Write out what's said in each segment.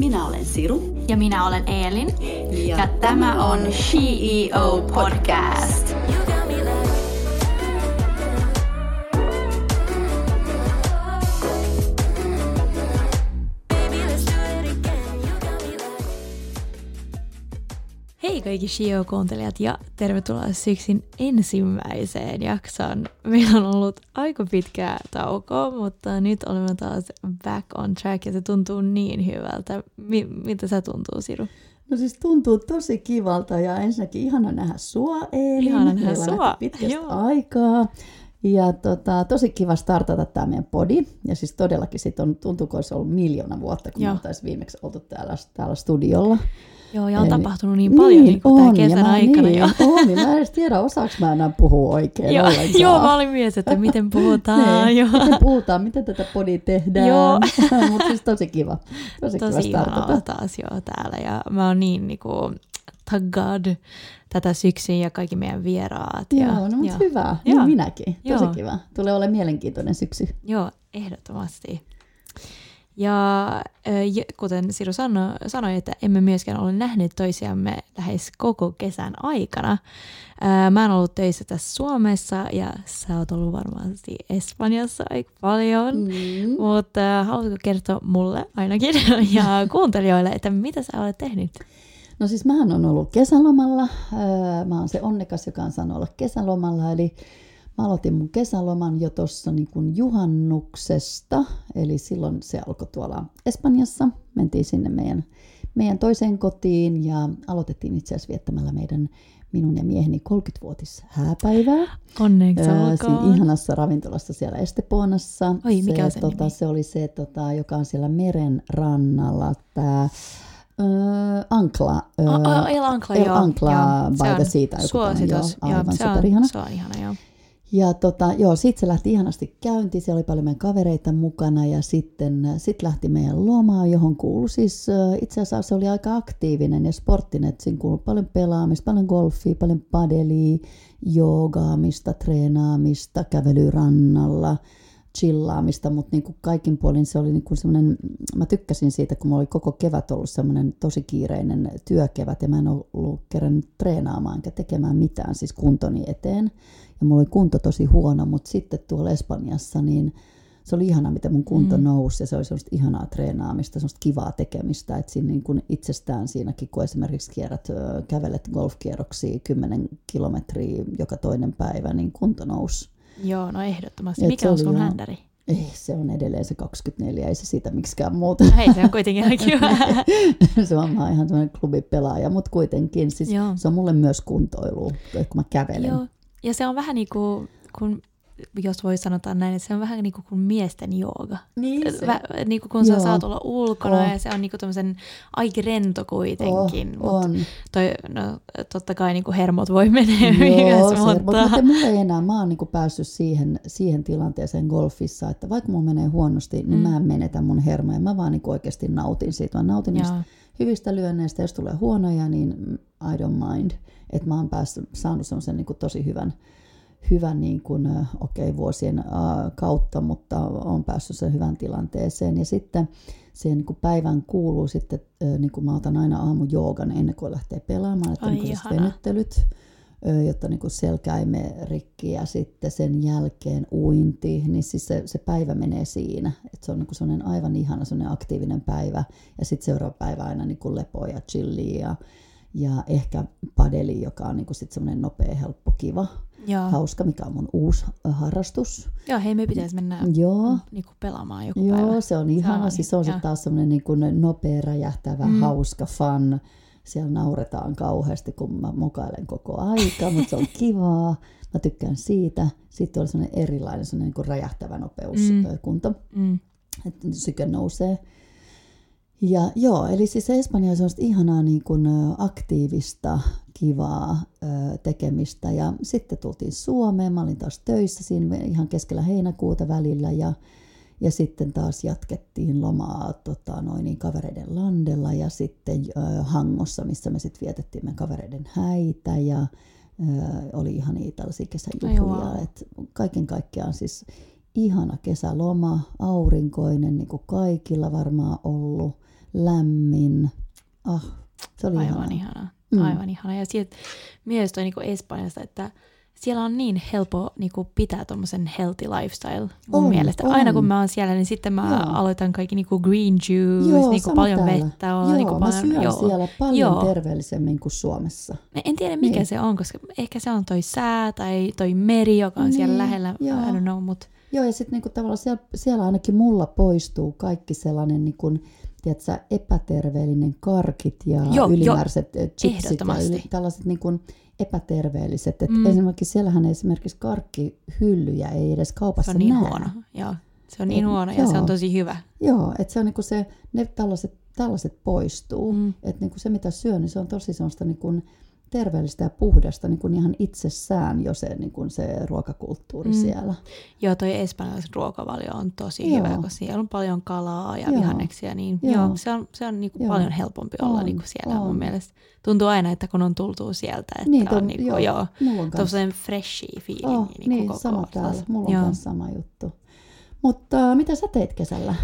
Minä olen Siru. Ja minä olen Eelin. Ja, ja tämä on CEO Podcast. Hei kaikki Shio-kuuntelijat ja tervetuloa syksyn ensimmäiseen jaksoon. Meillä on ollut aika pitkää taukoa, mutta nyt olemme taas back on track ja se tuntuu niin hyvältä. Mi- mitä se tuntuu, Siru? No siis tuntuu tosi kivalta ja ensinnäkin ihana nähdä sua, Eelin. Ihana nähdä sua. pitkästä Joo. aikaa. Ja tota, tosi kiva startata tämä meidän podi. Ja siis todellakin sit on, tuntuuko olisi ollut miljoona vuotta, kun Joo. oltaisiin viimeksi oltu täällä, täällä studiolla. Joo, ja on Eli- tapahtunut niin paljon niin, niin tämän ja kesän mä, aikana niin, jo. On, niin mä en edes tiedä, osaanko mä enää puhua oikein Joo, ollenkaan. joo, mä olin myös, että miten puhutaan. Niin, joo. miten puhutaan, miten tätä podia tehdään. Joo. Mutta siis tosi kiva. Tosi, Tosi kiva startata. taas jo täällä ja mä oon niin niinku taggad tätä syksyä ja kaikki meidän vieraat. Ja, Joo, no mutta ja, hyvä. Joo. Niin minäkin. Tosi Joo. kiva. Tulee olemaan mielenkiintoinen syksy. Joo, ehdottomasti. Ja kuten Siru sano, sanoi, että emme myöskään ole nähneet toisiamme lähes koko kesän aikana. Mä oon ollut töissä tässä Suomessa ja sä oot ollut varmasti Espanjassa aika paljon. Mm. Mutta haluatko kertoa mulle ainakin ja kuuntelijoille, että mitä sä olet tehnyt? No siis mähän on ollut kesälomalla. Öö, Mä oon se onnekas, joka on saanut olla kesälomalla. Eli mä aloitin mun kesäloman jo tuossa niin juhannuksesta. Eli silloin se alkoi tuolla Espanjassa. Mentiin sinne meidän, meidän toiseen kotiin ja aloitettiin itse asiassa viettämällä meidän minun ja mieheni 30-vuotis hääpäivää. Onneksi Öö, olkoon. ihanassa ravintolassa siellä Esteponassa. Oi, mikä se, on sen tota, nimi? se oli se, tota, joka on siellä meren rannalla. Tää, öö, Ankla. Öö, Oh, oh, El Ancla, El joo. Ancla joo. by the Sea tai Suositus. joo, aivan se on, superihana. se on ihana, joo. Ja tota, joo, sit se lähti ihanasti käyntiin, siellä oli paljon meidän kavereita mukana ja sitten äh, sit lähti meidän lomaa, johon kuului siis, äh, itse asiassa se oli aika aktiivinen ja sporttinen, että siinä kuului paljon pelaamista, paljon golfia, paljon padelia, joogaamista, treenaamista, kävelyä rannalla, chillaamista, mutta niin kuin kaikin puolin se oli niin kuin semmoinen, mä tykkäsin siitä, kun mulla oli koko kevät ollut semmoinen tosi kiireinen työkevät ja mä en ollut kerännyt treenaamaan enkä tekemään mitään siis kuntoni eteen. Ja mulla oli kunto tosi huono, mutta sitten tuolla Espanjassa niin se oli ihana, miten mun kunto mm. nousi ja se oli semmoista ihanaa treenaamista, semmoista kivaa tekemistä, että siinä niin kuin itsestään siinäkin, kun esimerkiksi kierrät, kävelet golfkierroksia 10 kilometriä joka toinen päivä, niin kunto nousi. Joo, no ehdottomasti. Et Mikä on sun joo. händäri? Ei, se on edelleen se 24, ei se siitä miksikään muuta. No hei, se on kuitenkin ihan kiva. se on mä ihan semmoinen klubipelaaja, mutta kuitenkin siis Joo. se on mulle myös kuntoilu, kun mä kävelen. Joo. Ja se on vähän niin kuin, kun, jos voi sanotaan näin, että se on vähän niin kuin, kuin miesten jooga. Niin Vä, niin kuin kun sä Joo. saat olla ulkona On. ja se on niin kuin tämmöisen aika rento kuitenkin. Oh, on. Toi, no, totta kai niin kuin hermot voi mennä Joo, myös, se, mutta... mutta, mutta mulla ei enää, mä oon niinku päässyt siihen, siihen tilanteeseen golfissa, että vaikka mulla menee huonosti, niin Mm. mä en menetä mun hermoja. Mä vaan niinku oikeasti nautin siitä. Mä nautin niistä hyvistä lyönneistä. Jos tulee huonoja, niin I don't mind. Että mä oon päässyt, saanut semmoisen niinku tosi hyvän, hyvän niin kuin, okei, vuosien ä, kautta, mutta on päässyt sen hyvän tilanteeseen. Ja sitten siihen niin kuin päivän kuuluu sitten, niin kuin mä otan aina aamu joogan ennen kuin lähtee pelaamaan, että Ai, niin kuin venyttelyt, jotta niin kuin selkä ei mene rikki ja sitten sen jälkeen uinti, niin siis se, se päivä menee siinä. että se on niin kuin sellainen aivan ihana sellainen aktiivinen päivä ja sitten seuraava päivä aina niin kuin lepoa ja chillia ja, ja ehkä padeli, joka on niin kuin sit semmoinen nopea, helppo, kiva, Joo. hauska, mikä on mun uusi harrastus. Joo, hei, me pitäisi mennä Joo, niin kuin pelaamaan joku Joo, päivä. se on ihana. on siis se on ihan- sitten taas semmoinen niin kuin nopea, räjähtävä, Mm. hauska, fun. Siellä nauretaan kauheasti, kun mä mokailen koko aika, mutta se on kivaa. Mä tykkään siitä. Sitten oli semmoinen erilainen semmoinen niin kuin räjähtävä nopeuskunto, Mm. mm. että syke nousee. Ja joo, eli siis Espanja on semmoista ihanaa niin kuin, aktiivista, kivaa ö, tekemistä. Ja sitten tultiin Suomeen, mä olin taas töissä siinä ihan keskellä heinäkuuta välillä ja, ja sitten taas jatkettiin lomaa tota, noin niin kavereiden landella ja sitten ö, Hangossa, missä me sitten vietettiin meidän kavereiden häitä ja ö, oli ihan niitä tällaisia kesäjuhlia. Et kaiken kaikkiaan siis ihana kesäloma, aurinkoinen, niin kuin kaikilla varmaan ollut. Lämmin. Ah, se oli Aivan ihanaa. ihana. Mm. Aivan ihana. Ja sieltä myös toi niinku Espanjasta, että siellä on niin helppo niinku pitää tuommoisen healthy lifestyle mun On, mielestä. on. Aina kun mä oon siellä, niin sitten mä Joo. aloitan kaikki niinku green juice, Joo, niinku paljon täällä. vettä. On, Joo, niinku mä paljon, syön joo. siellä paljon Joo. terveellisemmin kuin Suomessa. Mä En tiedä mikä Niin. se on, koska ehkä se on toi sää tai toi meri, joka on siellä Niin, lähellä. joo. I don't know, mut Joo, ja sitten niinku tavallaan siellä, siellä ainakin mulla poistuu kaikki sellainen niinku, tiedätkö, epäterveellinen karkit ja Joo, jo, ylimääräiset eh, chipsit ja yli, tällaiset niinku epäterveelliset. Et Mm. Esimerkiksi siellähän esimerkiksi karkkihyllyjä ei edes se kaupassa on niin näe. huono. Joo. Se on niin Et- huono ja se on joo. tosi hyvä. Joo, että se on niinku se, ne tällaiset, tällaiset poistuu. Mm. Että niinku se mitä syö, niin se on tosi semmoista niinku terveellistä ja puhdasta niinku ihan itsessään jo se, niinku se ruokakulttuuri Mm. siellä. Joo, toi espanjalaisen ruokavalio on tosi Joo. hyvä, kun siellä on paljon kalaa ja Joo. vihanneksia, niin joo. Joo. Se on, se on niinku Joo. paljon helpompi olla On, niinku siellä on. mun mielestä. Tuntuu aina, että kun on tultu sieltä, että Niin, on ton- niinku, joo, joo, tuollainen freshi fiilingi Oh, niinku niin, koko sama täällä. Mulla on Joo. sama juttu. Mutta äh, mitä sä teit kesällä?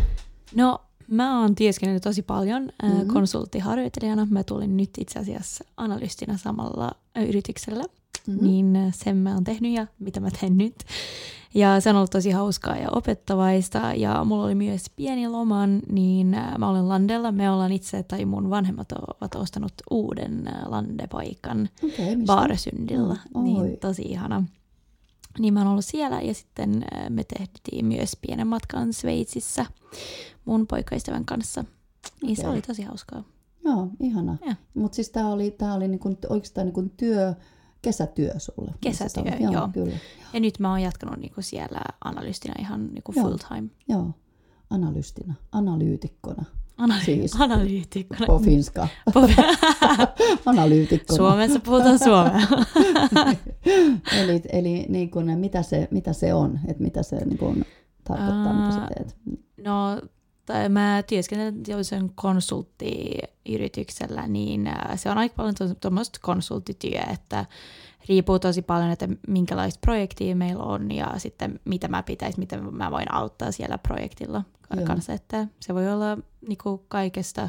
No, mä oon työskennellyt tosi paljon äh, Mhm. konsulttiharjoittelijana. Mä tulin nyt itse asiassa analystina samalla äh, yrityksellä. Mhm. niin äh, sen mä oon tehnyt ja mitä mä teen nyt. Ja se on ollut tosi hauskaa ja opettavaista ja mulla oli myös pieni loman, niin mä olen landella. Me ollaan itse, tai mun vanhemmat ovat ostanut uuden landepaikan Okei, mistä? Baaresyndillä, Mm, niin oi. tosi ihana. Niin mä oon ollut siellä ja sitten äh, me tehtiin myös pienen matkan Sveitsissä mun poikaystävän kanssa. Niin se Okei. oli tosi hauskaa. Joo, ihana. Joo. Mutta siis tämä oli, tää oli niinku, oikeastaan niinku työ, kesätyö sulle. Kesätyö, olet. joo. Kyllä. Ja nyt mä oon jatkanut niinku siellä analystina ihan niinku Joo. full time. Joo, analystina, analyytikkona. Ana- Siis. Analyytikkona. På finska. analyytikkona. Suomessa puhutaan suomea. eli eli niin kun, mitä, se, mitä se on, että mitä se niin kun, tarkoittaa, mitä Aa, sä teet. No, tai mä työskentelen jollaisen konsulttiyrityksellä, niin se on aika paljon tuommoista konsulttityö, että riippuu tosi paljon, että minkälaista projektia meillä on ja sitten mitä mä pitäisi, miten mä voin auttaa siellä projektilla Joo. kanssa. Että se voi olla niinku kaikesta,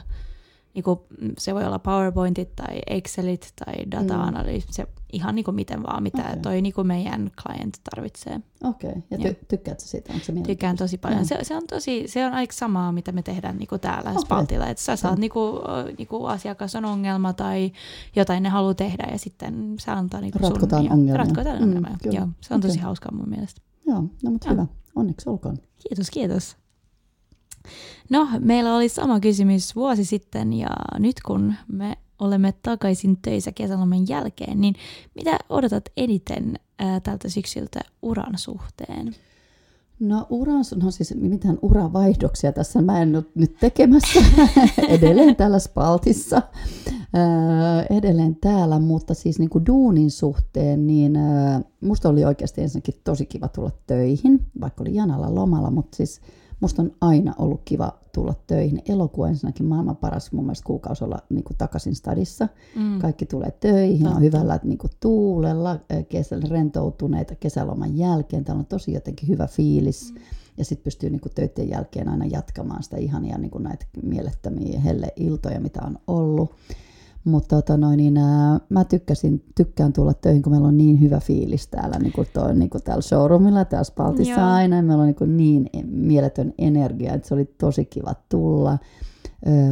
niinku, se voi olla PowerPointit tai Excelit tai data-analyysi, se ihan niinku miten vaan, mitä Mm. Okei. toi niinku meidän client tarvitsee. Okei, okay. ja ty, tykkäätkö sä siitä? Onko se Tykkään tosi paljon. Se, se, on tosi, se on aika samaa, mitä me tehdään niinku täällä Okei. Spaltilla. Että sä saat Joo. niinku, niinku asiakas on ongelma tai jotain ne haluaa tehdä ja sitten se antaa niinku Ratkotaan sun, ongelmia. Ratkotaan Mm, ongelmia. kyllä. Joo, se on tosi Okei. hauskaa mun mielestä. Joo, no mutta hyvä. Onneksi olkoon. Kiitos, kiitos. No, meillä oli sama kysymys vuosi sitten ja nyt kun me olemme takaisin töissä kesäloman jälkeen, niin mitä odotat eniten ää, tältä syksyltä uran suhteen? No uran, no siis mitään uravaihdoksia tässä mä en nyt, nyt tekemässä edelleen täällä Spaltissa. Öö, edelleen täällä, mutta siis niin kuin duunin suhteen, niin öö, musta oli oikeasti ensinnäkin tosi kiva tulla töihin, vaikka oli janalla lomalla, mutta siis musta on aina ollut kiva tulla töihin. Elokuu on ensinnäkin maailman paras mun mielestä kuukausi olla niin kuin takaisin stadissa. Mm. Kaikki tulee töihin, Totta. on hyvällä niin kuin, tuulella, kesällä rentoutuneita kesäloman jälkeen. Täällä on tosi jotenkin hyvä fiilis. Mm. Ja sitten pystyy niin kuin, töiden jälkeen aina jatkamaan sitä ihania niin kuin, näitä mielettömiä helleiltoja, mitä on ollut. Mutta tota noin, niin, ää, mä tykkäsin, tykkään tulla töihin, kun meillä on niin hyvä fiilis täällä, niin kuin, toi, niin kuin täällä showroomilla, täällä Spaltissa Joo. aina. Ja meillä on niin, kuin niin mieletön energia, että se oli tosi kiva tulla.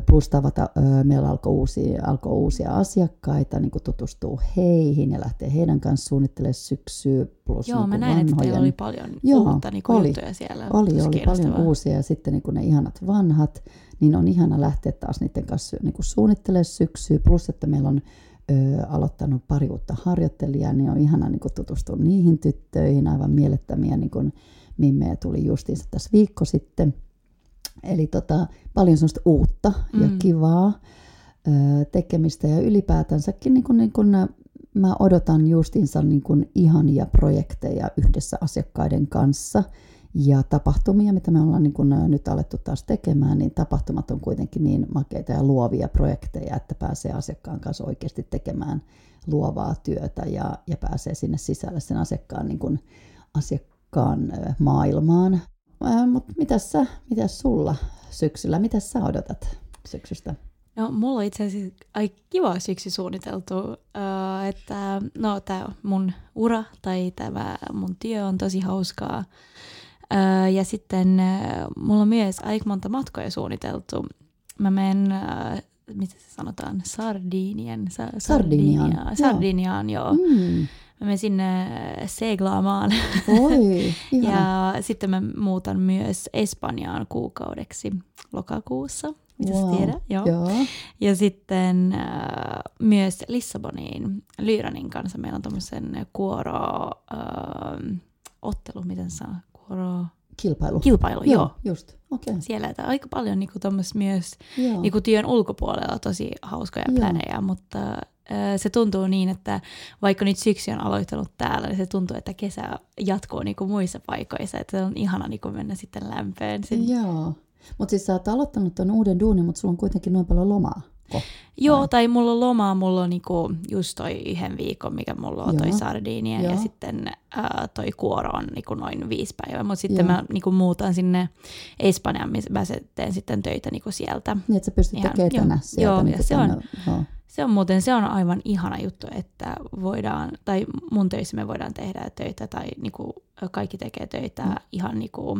Plus tavata, meillä alkoi uusia, alkoi uusia asiakkaita, niin kuin tutustuu heihin ja lähtee heidän kanssa suunnittelemaan syksyä. Plus Joo, niin mä näin, että teillä vanhojen- oli paljon Joo, uutta niinku oli. juttuja siellä. oli, oli paljon uusia ja sitten niin kuin ne ihanat vanhat, niin on ihana lähteä taas niiden kanssa niin kuin suunnittelemaan syksyä. Plus, että meillä on ö, aloittanut pari uutta harjoittelijaa, niin on ihana niin kuin tutustua niihin tyttöihin, aivan mielettömiä, niin kuin Mimmejä tuli justiinsa tässä viikko sitten. Eli tota, paljon sellaista uutta ja Mm. kivaa ö, tekemistä ja ylipäätänsäkin niin kuin, niin kuin, ä, mä odotan justiinsa niin kuin ihania projekteja yhdessä asiakkaiden kanssa ja tapahtumia, mitä me ollaan niin kuin, ä, nyt alettu taas tekemään, niin tapahtumat on kuitenkin niin makeita ja luovia projekteja, että pääsee asiakkaan kanssa oikeasti tekemään luovaa työtä ja, ja pääsee sinne sisälle sen asiakkaan, niin kuin, asiakkaan maailmaan. Mutta mitäs sä, mitäs sulla syksyllä, mitä sä odotat? syksystä? No, mulla on itse asiassa aika kiva syksy suunniteltu, uh, että no tämä mun ura tai tämä mun työ on tosi hauskaa. Uh, ja sitten uh, mulla on myös aika monta matkoja suunniteltu. Mä menen, mitä se sanotaan, Sardinien. Sa- Sardiniaan, Sardinia- Sardiniaan, joo. Mm. Mä menen sinne seglaamaan. Oi, ihana. ja sitten mä muutan myös Espanjaan kuukaudeksi lokakuussa. Mitä Wow. tiedä? Joo. Joo. Ja sitten äh, myös Lissaboniin Lyranin kanssa meillä on tämmöisen kuoro äh, ottelu, miten sanoo? Kuoro Kilpailu. kilpailu, joo. joo. just. Okei. Okay. Siellä että aika paljon niinku myös Joo. niinku työn ulkopuolella tosi hauskoja Joo. plänejä, mutta se tuntuu niin, että vaikka nyt syksy on aloittanut täällä, niin se tuntuu, että kesä jatkuu niinku muissa paikoissa, että se on ihana niinku mennä sitten lämpöön. Sin- Joo. Mutta siis sä oot aloittanut ton uuden duunin, mutta sulla on kuitenkin noin paljon lomaa. Ko. Joo, tai mulla on lomaa, mulla on niinku just toi yhden viikon, mikä mulla on toi Joo. Sardinia, Joo. ja sitten ää, toi kuoro on niinku noin viisi päivää, mutta sitten Joo. mä niinku muutan sinne Espanjaan, missä mä teen sitten töitä niinku sieltä. Niin, että sä pystyt Ihan, tekemään joo. tänä sieltä. Joo, niin ja se on- tänne, joo. Se on muuten, se on aivan ihana juttu, että voidaan, tai mun töissä me voidaan tehdä töitä, tai niinku kaikki tekee töitä Mm. ihan niinku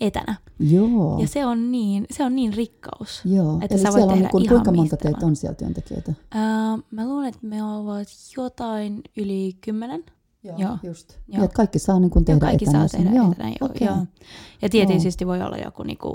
etänä. Joo. Ja se on niin, se on niin rikkaus. Joo. että Eli sä voit siellä on tehdä niin kuin, kuinka monta teitä vaan. on siellä työntekijöitä? Ää, mä luulen, että me ovat jotain yli kymmenen. Joo. Just. Joo. Joo. Ja että kaikki saa niin kuin tehdä Joo, kaikki etänä saa tehdä joo. etänä, joo, okei. joo. Ja tietysti voi olla joku niinku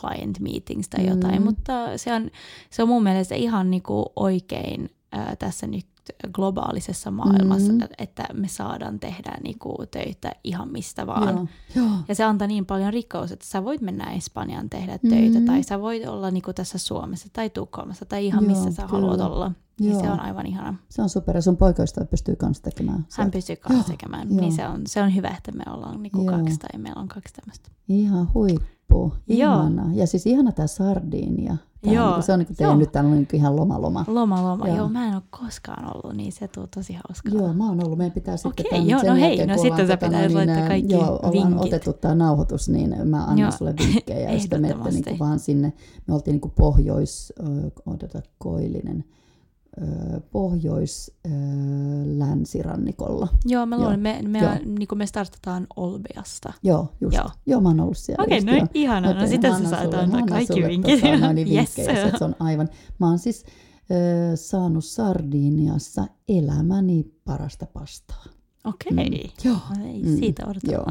client meetings tai jotain, Mm. mutta se on, se on mun mielestä ihan niinku oikein ää, tässä nyt globaalisessa maailmassa, Mm. että me saadaan tehdä niinku töitä ihan mistä vaan. Joo. Joo. Ja se antaa niin paljon rikkaus, että sä voit mennä Espanjaan tehdä töitä, Mm. tai sä voit olla niinku tässä Suomessa tai Tukholmassa tai ihan Joo, missä sä kyllä. haluat olla. Niin se Joo. on aivan ihana. Se on super. Ja sun poikoista pystyy myös tekemään. Hän pystyy kanssa Joo, tekemään. joo. Niin se on, se on hyvä, että me ollaan niinku Joo. kaksi tai meillä on kaksi tämmöistä. Ihan huippu. Joo. Ihana. Ja siis ihana tämä sardiinia. On Joo. niinku- se on niinku teidän Joo. nyt on niinku ihan loma loma. Loma, loma. Joo. Joo. mä en ole koskaan ollut, niin se tuo tosi hauskaa. Joo, mä oon ollut. Meidän pitää sitten Okei, joo, sen no hei, no sitten sä pitäisi laittaa ää, kaikki Joo, ollaan vinkit. otettu tämä nauhoitus, niin mä annan Joo, sulle vinkkejä. ja sitten menette ehdottomasti. niinku vaan sinne. Me oltiin niinku pohjois, ö, odota, koillinen, ö, pohjois ö, länsirannikolla. Joo, mä luulen, me, me, Joo. niin me startataan Olbeasta. Joo, just. Joo. Joo. mä oon ollut siellä. Okei, just, no joo. ihana. No Okei, sitä sä saat antaa kaikki vinkit. Tota, noin Yes. se on aivan. Mä oon siis ö, saanut Sardiniassa elämäni parasta pastaa. Okei. Mm. Joo. No ei Mm. siitä odottaa. Joo,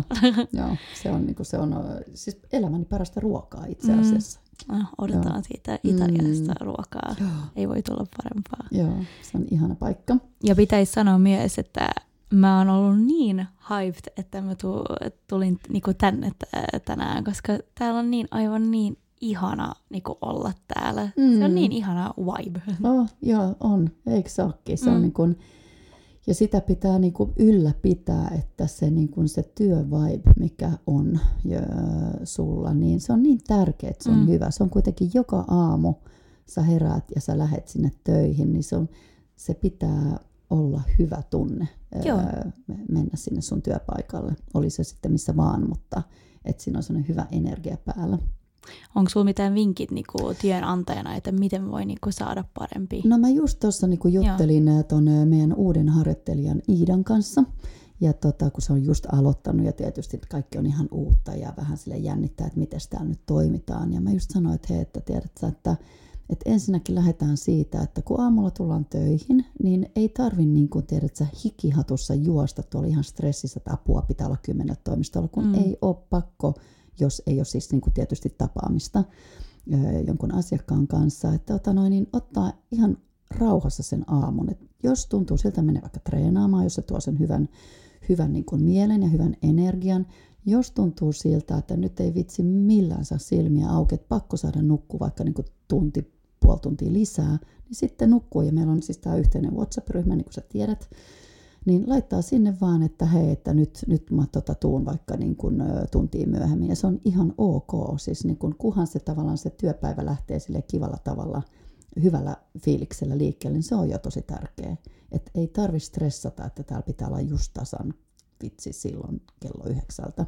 joo, se on, niin se on siis elämäni parasta ruokaa itse Mm. asiassa. No, odotetaan siitä italialaista Mm. ruokaa. Joo. Ei voi tulla parempaa. Joo, se on ihana paikka. Ja pitäisi sanoa myös, että mä oon ollut niin hyped, että mä tu- tulin niinku tänne tänään, koska täällä on niin aivan niin ihana niinku olla täällä. Mm. Se on Mm. niin ihana vibe. Oh, joo, on. Eikö se olekin? Se on Mm. niin kuin, ja sitä pitää niin kuin ylläpitää, että se, niin kuin se työvibe, mikä on ja, sulla, niin se on niin tärkeä, että se on Mm. hyvä. Se on kuitenkin joka aamu, sä heräät ja sä lähet sinne töihin, niin se, on, se pitää olla hyvä tunne Joo. ää, mennä sinne sun työpaikalle. Oli se sitten missä vaan, mutta että siinä on sellainen hyvä energia päällä. Onko sulla mitään vinkit niinku työnantajana, että miten voi niinku saada parempi? No mä just tuossa niinku juttelin tuon meidän uuden harjoittelijan Iidan kanssa. Ja tota, kun se on just aloittanut ja tietysti kaikki on ihan uutta ja vähän sille jännittää, että miten täällä nyt toimitaan. Ja mä just sanoin, että hei, että tiedät sä, että, että ensinnäkin lähdetään siitä, että kun aamulla tullaan töihin, niin ei tarvi niin kuin tiedät sä, hikihatussa juosta tuolla ihan stressissä, että apua pitää olla kymmenellä toimistolla, kun mm. ei ole pakko, jos ei ole siis niin kuin tietysti tapaamista jonkun asiakkaan kanssa, että ota noin, niin ottaa ihan rauhassa sen aamun. Et jos tuntuu siltä menee vaikka treenaamaan, jos se tuo sen hyvän, hyvän niin kuin mielen ja hyvän energian, jos tuntuu siltä, että nyt ei vitsi millään saa silmiä auki, että pakko saada nukkua vaikka niin kuin tunti, puoli tuntia lisää, niin sitten nukkuu. Ja meillä on siis tämä yhteinen WhatsApp-ryhmä, niin kuin sä tiedät, niin laittaa sinne vaan, että hei, että nyt, nyt mä tota, tuun vaikka niin kuin, tuntiin myöhemmin. Ja se on ihan ok, siis niin kuin, kuhan se tavallaan se työpäivä lähtee sille kivalla tavalla, hyvällä fiiliksellä liikkeelle, niin se on jo tosi tärkeä. Että ei tarvi stressata, että täällä pitää olla just tasan vitsi silloin kello yhdeksältä.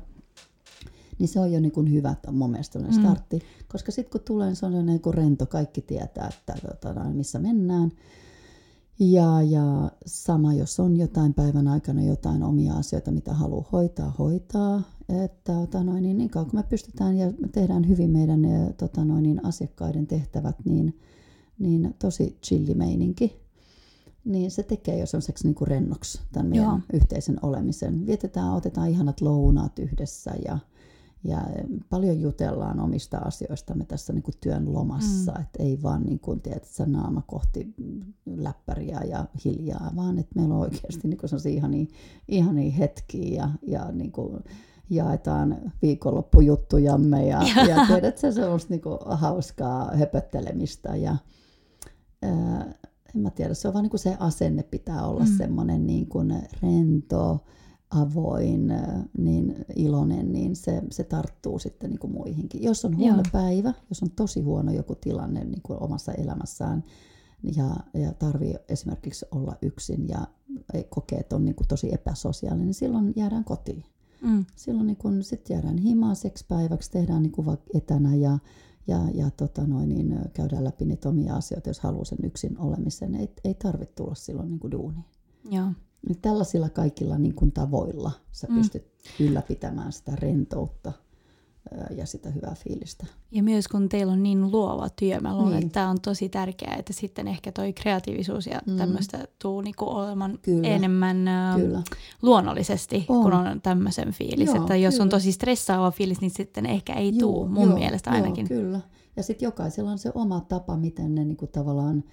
niin se on jo niin kuin hyvä mun mielestä mm. startti. Koska sitten kun tulee, niin se on niin kuin rento, kaikki tietää, että tota, missä mennään. Ja, ja sama, jos on jotain päivän aikana jotain omia asioita, mitä haluaa hoitaa, hoitaa. Että tota noin, niin, niin kauan kun me pystytään ja me tehdään hyvin meidän tota noin, niin asiakkaiden tehtävät, niin, niin tosi chillimeininki. Niin se tekee jo sellaiseksi niin rennoksi tämän meidän Joo. yhteisen olemisen. Vietetään, otetaan ihanat lounaat yhdessä ja, ja paljon jutellaan omista asioistamme tässä niin kuin työn lomassa, mm. että ei vaan niin kuin, tiedät, sä naama kohti läppäriä ja hiljaa, vaan että meillä on oikeasti niin kuin ihania, ihania hetkiä ja, ja niin kuin, jaetaan viikonloppujuttujamme ja, ja tiedät sä semmoista niin kuin hauskaa höpöttelemistä ja ää, en mä tiedä, se on vaan niin kuin se asenne pitää olla mm. semmoinen niin kuin rento, avoin, niin iloinen, niin se, se tarttuu sitten niin kuin muihinkin. Jos on huono Joo. päivä, jos on tosi huono joku tilanne niin kuin omassa elämässään ja, ja tarvii esimerkiksi olla yksin ja kokee, että on niin kuin tosi epäsosiaalinen, niin silloin jäädään kotiin. Mm. Silloin niin kun, sit jäädään himaiseksi päiväksi, tehdään niin kuin etänä ja, ja, ja tota noin, niin käydään läpi niitä omia asioita, jos haluaa sen yksin olemisen. Ei, ei tarvitse tulla silloin niin kuin duuniin. Joo. Niin tällaisilla kaikilla niin kuin tavoilla sä mm. pystyt ylläpitämään sitä rentoutta ja sitä hyvää fiilistä. Ja myös kun teillä on niin luova työ, mä luulen, niin. että tämä on tosi tärkeää, että sitten ehkä toi kreatiivisuus ja mm. tämmöistä tuu niinku olemaan kyllä. enemmän kyllä. luonnollisesti, on. kun on tämmöisen fiilis. Joo, että jos kyllä. on tosi stressaava fiilis, niin sitten ehkä ei joo, tuu, mun joo, mielestä ainakin. Joo, kyllä. Ja sitten jokaisella on se oma tapa, miten ne niinku tavallaan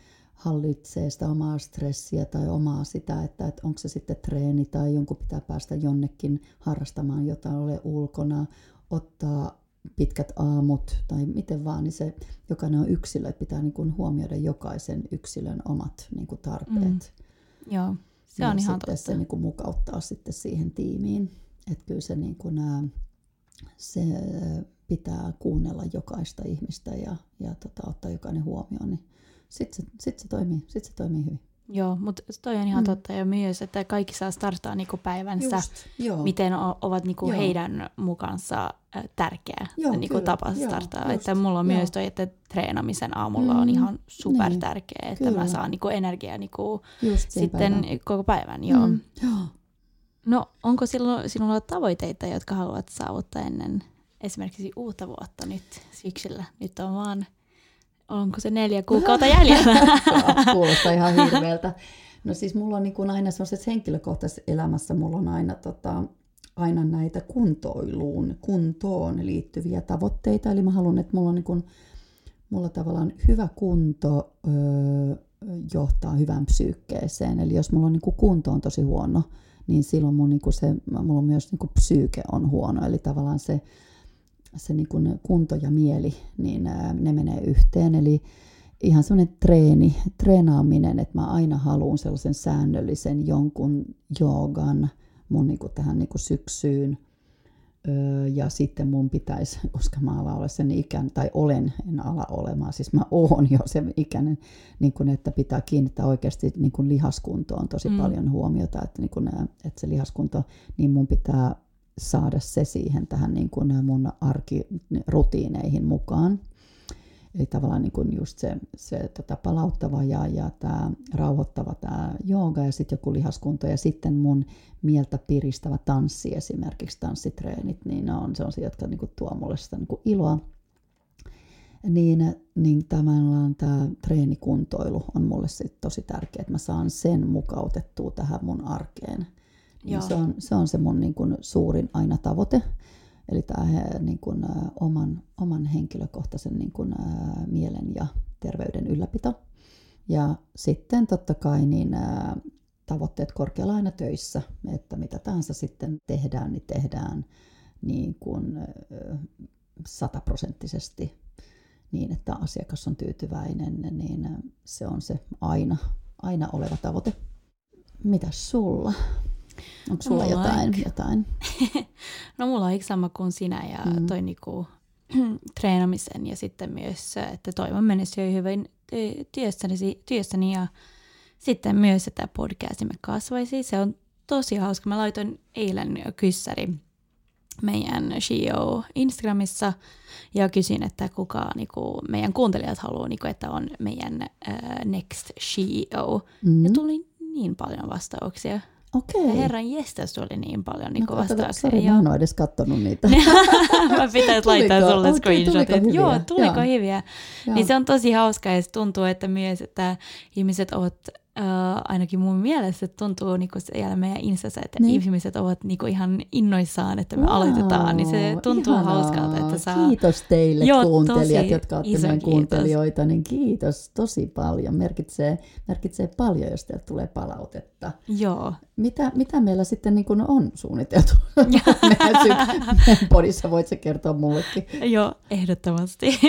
hallitsee sitä omaa stressiä tai omaa sitä, että, että onko se sitten treeni tai jonkun pitää päästä jonnekin harrastamaan jotain, ole ulkona, ottaa pitkät aamut tai miten vaan, niin se jokainen on yksilö, että pitää niin kuin huomioida jokaisen yksilön omat niin kuin tarpeet. Mm. Joo, se on ja ihan totta. se niin kuin mukauttaa sitten siihen tiimiin. Että kyllä se, niin kuin, se pitää kuunnella jokaista ihmistä ja, ja tota, ottaa jokainen huomioon, niin sitten se, sit se, toimii, sit se toimii hyvin. Joo, mutta toi on ihan mm. totta ja myös, että kaikki saa starttaa niinku päivänsä, Just, joo. miten o, ovat niinku joo. heidän mukansa tärkeä joo, niinku kyllä, tapa starttaa. Joo, että mulla on joo. myös toi, että treenamisen aamulla mm, on ihan super niin, tärkeä, että kyllä. mä saan niinku energiaa niinku sitten päivän. koko päivän. Joo. Mm, joo. No onko sinulla, sinulla tavoitteita, jotka haluat saavuttaa ennen esimerkiksi uutta vuotta nyt syksyllä? Nyt on vaan onko se neljä kuukautta jäljellä? Kuulostaa ihan hirveältä. No siis mulla on niin kuin aina sellaisessa henkilökohtaisessa elämässä, mulla on aina, tota, aina näitä kuntoiluun, kuntoon liittyviä tavoitteita. Eli mä haluan, että mulla on niin kuin, mulla tavallaan hyvä kunto öö, johtaa hyvään psyykkeeseen. Eli jos mulla on niin kuin kunto on tosi huono, niin silloin mun, niin kuin se, mulla on myös niin kuin psyyke on huono. Eli tavallaan se se niin kuin kunto ja mieli, niin ne menee yhteen. Eli ihan semmoinen treeni, treenaaminen, että mä aina haluan sellaisen säännöllisen jonkun joogan mun niin kuin tähän niin kuin syksyyn. Öö, ja sitten mun pitäisi, koska mä alan olla sen ikän, tai olen, en ala olemaan, siis mä oon jo sen ikäinen, niin kun, että pitää kiinnittää oikeasti niin kun lihaskuntoon tosi mm. paljon huomiota, että, niin kun, että se lihaskunto, niin mun pitää saada se siihen tähän niin kuin mun arkirutiineihin mukaan. Eli tavallaan niin kuin just se, se tota palauttava ja, ja tämä rauhoittava tämä jooga ja sitten joku lihaskunto ja sitten mun mieltä piristävä tanssi esimerkiksi, tanssitreenit, niin ne on sellaisia, jotka niin kuin tuo mulle sitä niin kuin iloa. Niin, niin tämä treenikuntoilu on mulle sit tosi tärkeää, että mä saan sen mukautettua tähän mun arkeen – niin se, on, se on se mun niin kuin suurin aina tavoite. Eli tämä niin kuin, ä, oman, oman henkilökohtaisen niin kuin, ä, mielen ja terveyden ylläpito. Ja sitten totta kai niin, ä, tavoitteet korkealla aina töissä, että mitä tahansa sitten tehdään, niin tehdään niin kuin sataprosenttisesti niin, että asiakas on tyytyväinen, niin se on se aina, aina oleva tavoite. Mitäs sulla? Onko sulla mulla jotain? On... jotain? no mulla on sama kuin sinä ja mm. toi niinku, treenamisen ja sitten myös, että toivon menestyä hyvin työssäni, työssäni ja sitten myös, että podcastimme kasvaisi. Se on tosi hauska. Mä laitoin eilen kyssäri meidän CEO Instagramissa ja kysyin, että kuka niinku, meidän kuuntelijat haluaa, niinku, että on meidän uh, next CEO. Mm. Ja tuli niin paljon vastauksia. Okei. Ja herran jestas tuli niin paljon niin No. Sori, mä en ole edes kattonut niitä. mä pitäisi laittaa sulle tuliko hyviä? Joo, tuliko Joo. hyviä. Joo. Niin se on tosi hauskaa ja se tuntuu, että myös, että ihmiset ovat, äh, ainakin mun mielestä tuntuu niinku siellä meidän instassa, että Niin. ihmiset ovat niinku ihan innoissaan, että me Wow, aloitetaan. Niin se tuntuu ihanaa. hauskalta, että saa... Kiitos teille Joo, kuuntelijat, jotka olette meidän kiitos. kuuntelijoita, niin kiitos tosi paljon. Merkitsee, merkitsee paljon, jos teiltä tulee palautetta. Joo. Mitä, mitä meillä sitten niin on suunniteltu meidän, sy- meidän podissa? Voit sä kertoa mullekin? Joo, ehdottomasti.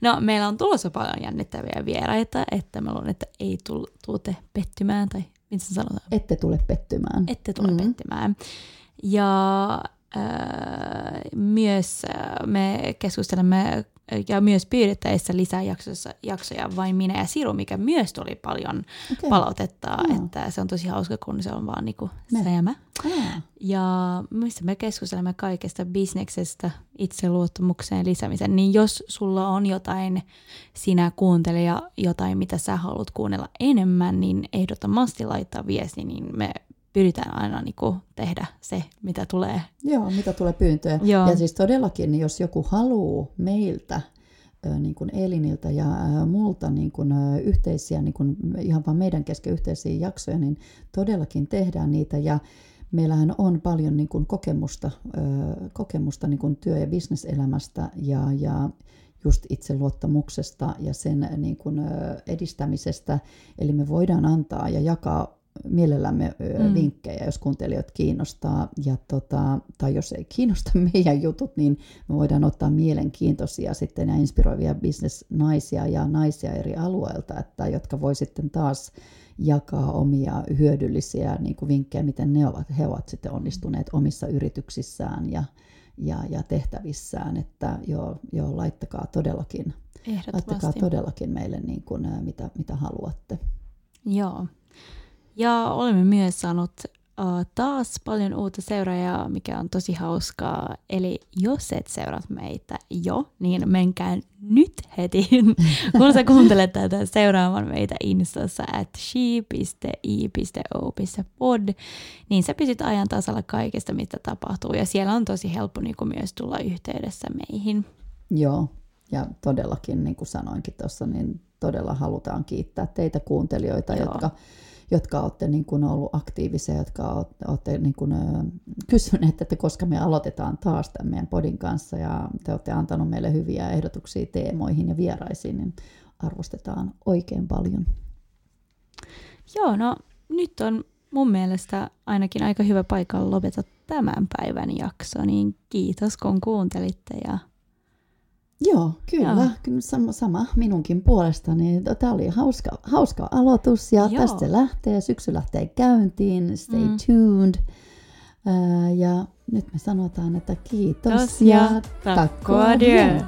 No, meillä on tulossa paljon jännittäviä vieraita, että mä luulen, että ei tul- tuute pettymään, tai mitä se sanotaan? Ette tule pettymään. ette tule Mm. mm. pettymään. Ja äh, myös äh, me keskustelemme ja myös pyydettäessä lisää jaksossa, jaksoja vain minä ja Siru, mikä myös tuli paljon okay. palautetta, Aa. että se on tosi hauska, kun se on vaan niinku Me. sä ja mä. Ja missä me keskustelemme kaikesta bisneksestä, itseluottamukseen lisäämisen, niin jos sulla on jotain, sinä kuuntelija, jotain, mitä sä haluat kuunnella enemmän, niin ehdottomasti laittaa viesti, niin me pyritään aina niinku tehdä se, mitä tulee. Joo, mitä tulee pyyntöjä. Joo. Ja siis todellakin, niin jos joku haluaa meiltä, niin kuin Eliniltä ja multa niin kuin, yhteisiä, niin kuin ihan vaan meidän kesken yhteisiä jaksoja, niin todellakin tehdään niitä. Ja meillähän on paljon niin kuin kokemusta, kokemusta niin kuin työ- ja bisneselämästä ja, ja just itseluottamuksesta ja sen niin kuin, edistämisestä. Eli me voidaan antaa ja jakaa mielellämme Mm. vinkkejä, jos kuuntelijat kiinnostaa. Ja tota, tai jos ei kiinnosta meidän jutut, niin me voidaan ottaa mielenkiintoisia sitten ja inspiroivia bisnesnaisia ja naisia eri alueilta, että, jotka voi sitten taas jakaa omia hyödyllisiä niin kuin vinkkejä, miten ne ovat, he ovat sitten onnistuneet omissa yrityksissään ja, ja, ja tehtävissään. Että joo, joo, laittakaa todellakin, laittakaa todellakin meille niin kuin, mitä, mitä haluatte. Joo. Ja olemme myös saanut uh, taas paljon uutta seuraajaa, mikä on tosi hauskaa. Eli jos et seuraa meitä jo, niin menkää nyt heti, kun sä kuuntelet tätä seuraamaan meitä Instassa at she.i.o.pod, niin sä pysyt ajan tasalla kaikesta, mitä tapahtuu. Ja siellä on tosi helppo niin kuin myös tulla yhteydessä meihin. Joo, ja todellakin, niin kuin sanoinkin tuossa, niin todella halutaan kiittää teitä kuuntelijoita, Joo. jotka, jotka olette niin kuin ollut aktiivisia, jotka olette, niin kuin, kysyneet, että koska me aloitetaan taas tämän meidän podin kanssa, ja te olette antanut meille hyviä ehdotuksia teemoihin ja vieraisiin, niin arvostetaan oikein paljon. Joo, no nyt on mun mielestä ainakin aika hyvä paikka lopeta tämän päivän jakso, niin kiitos kun kuuntelitte ja Joo, kyllä. Joo. kyllä sama, sama minunkin puolestani. Tämä oli hauska, hauska aloitus ja Joo. tästä se lähtee. Syksy lähtee käyntiin. Stay Mm. tuned. Ää, ja nyt me sanotaan, että kiitos Kiitos ja takko takko adieu. adieu.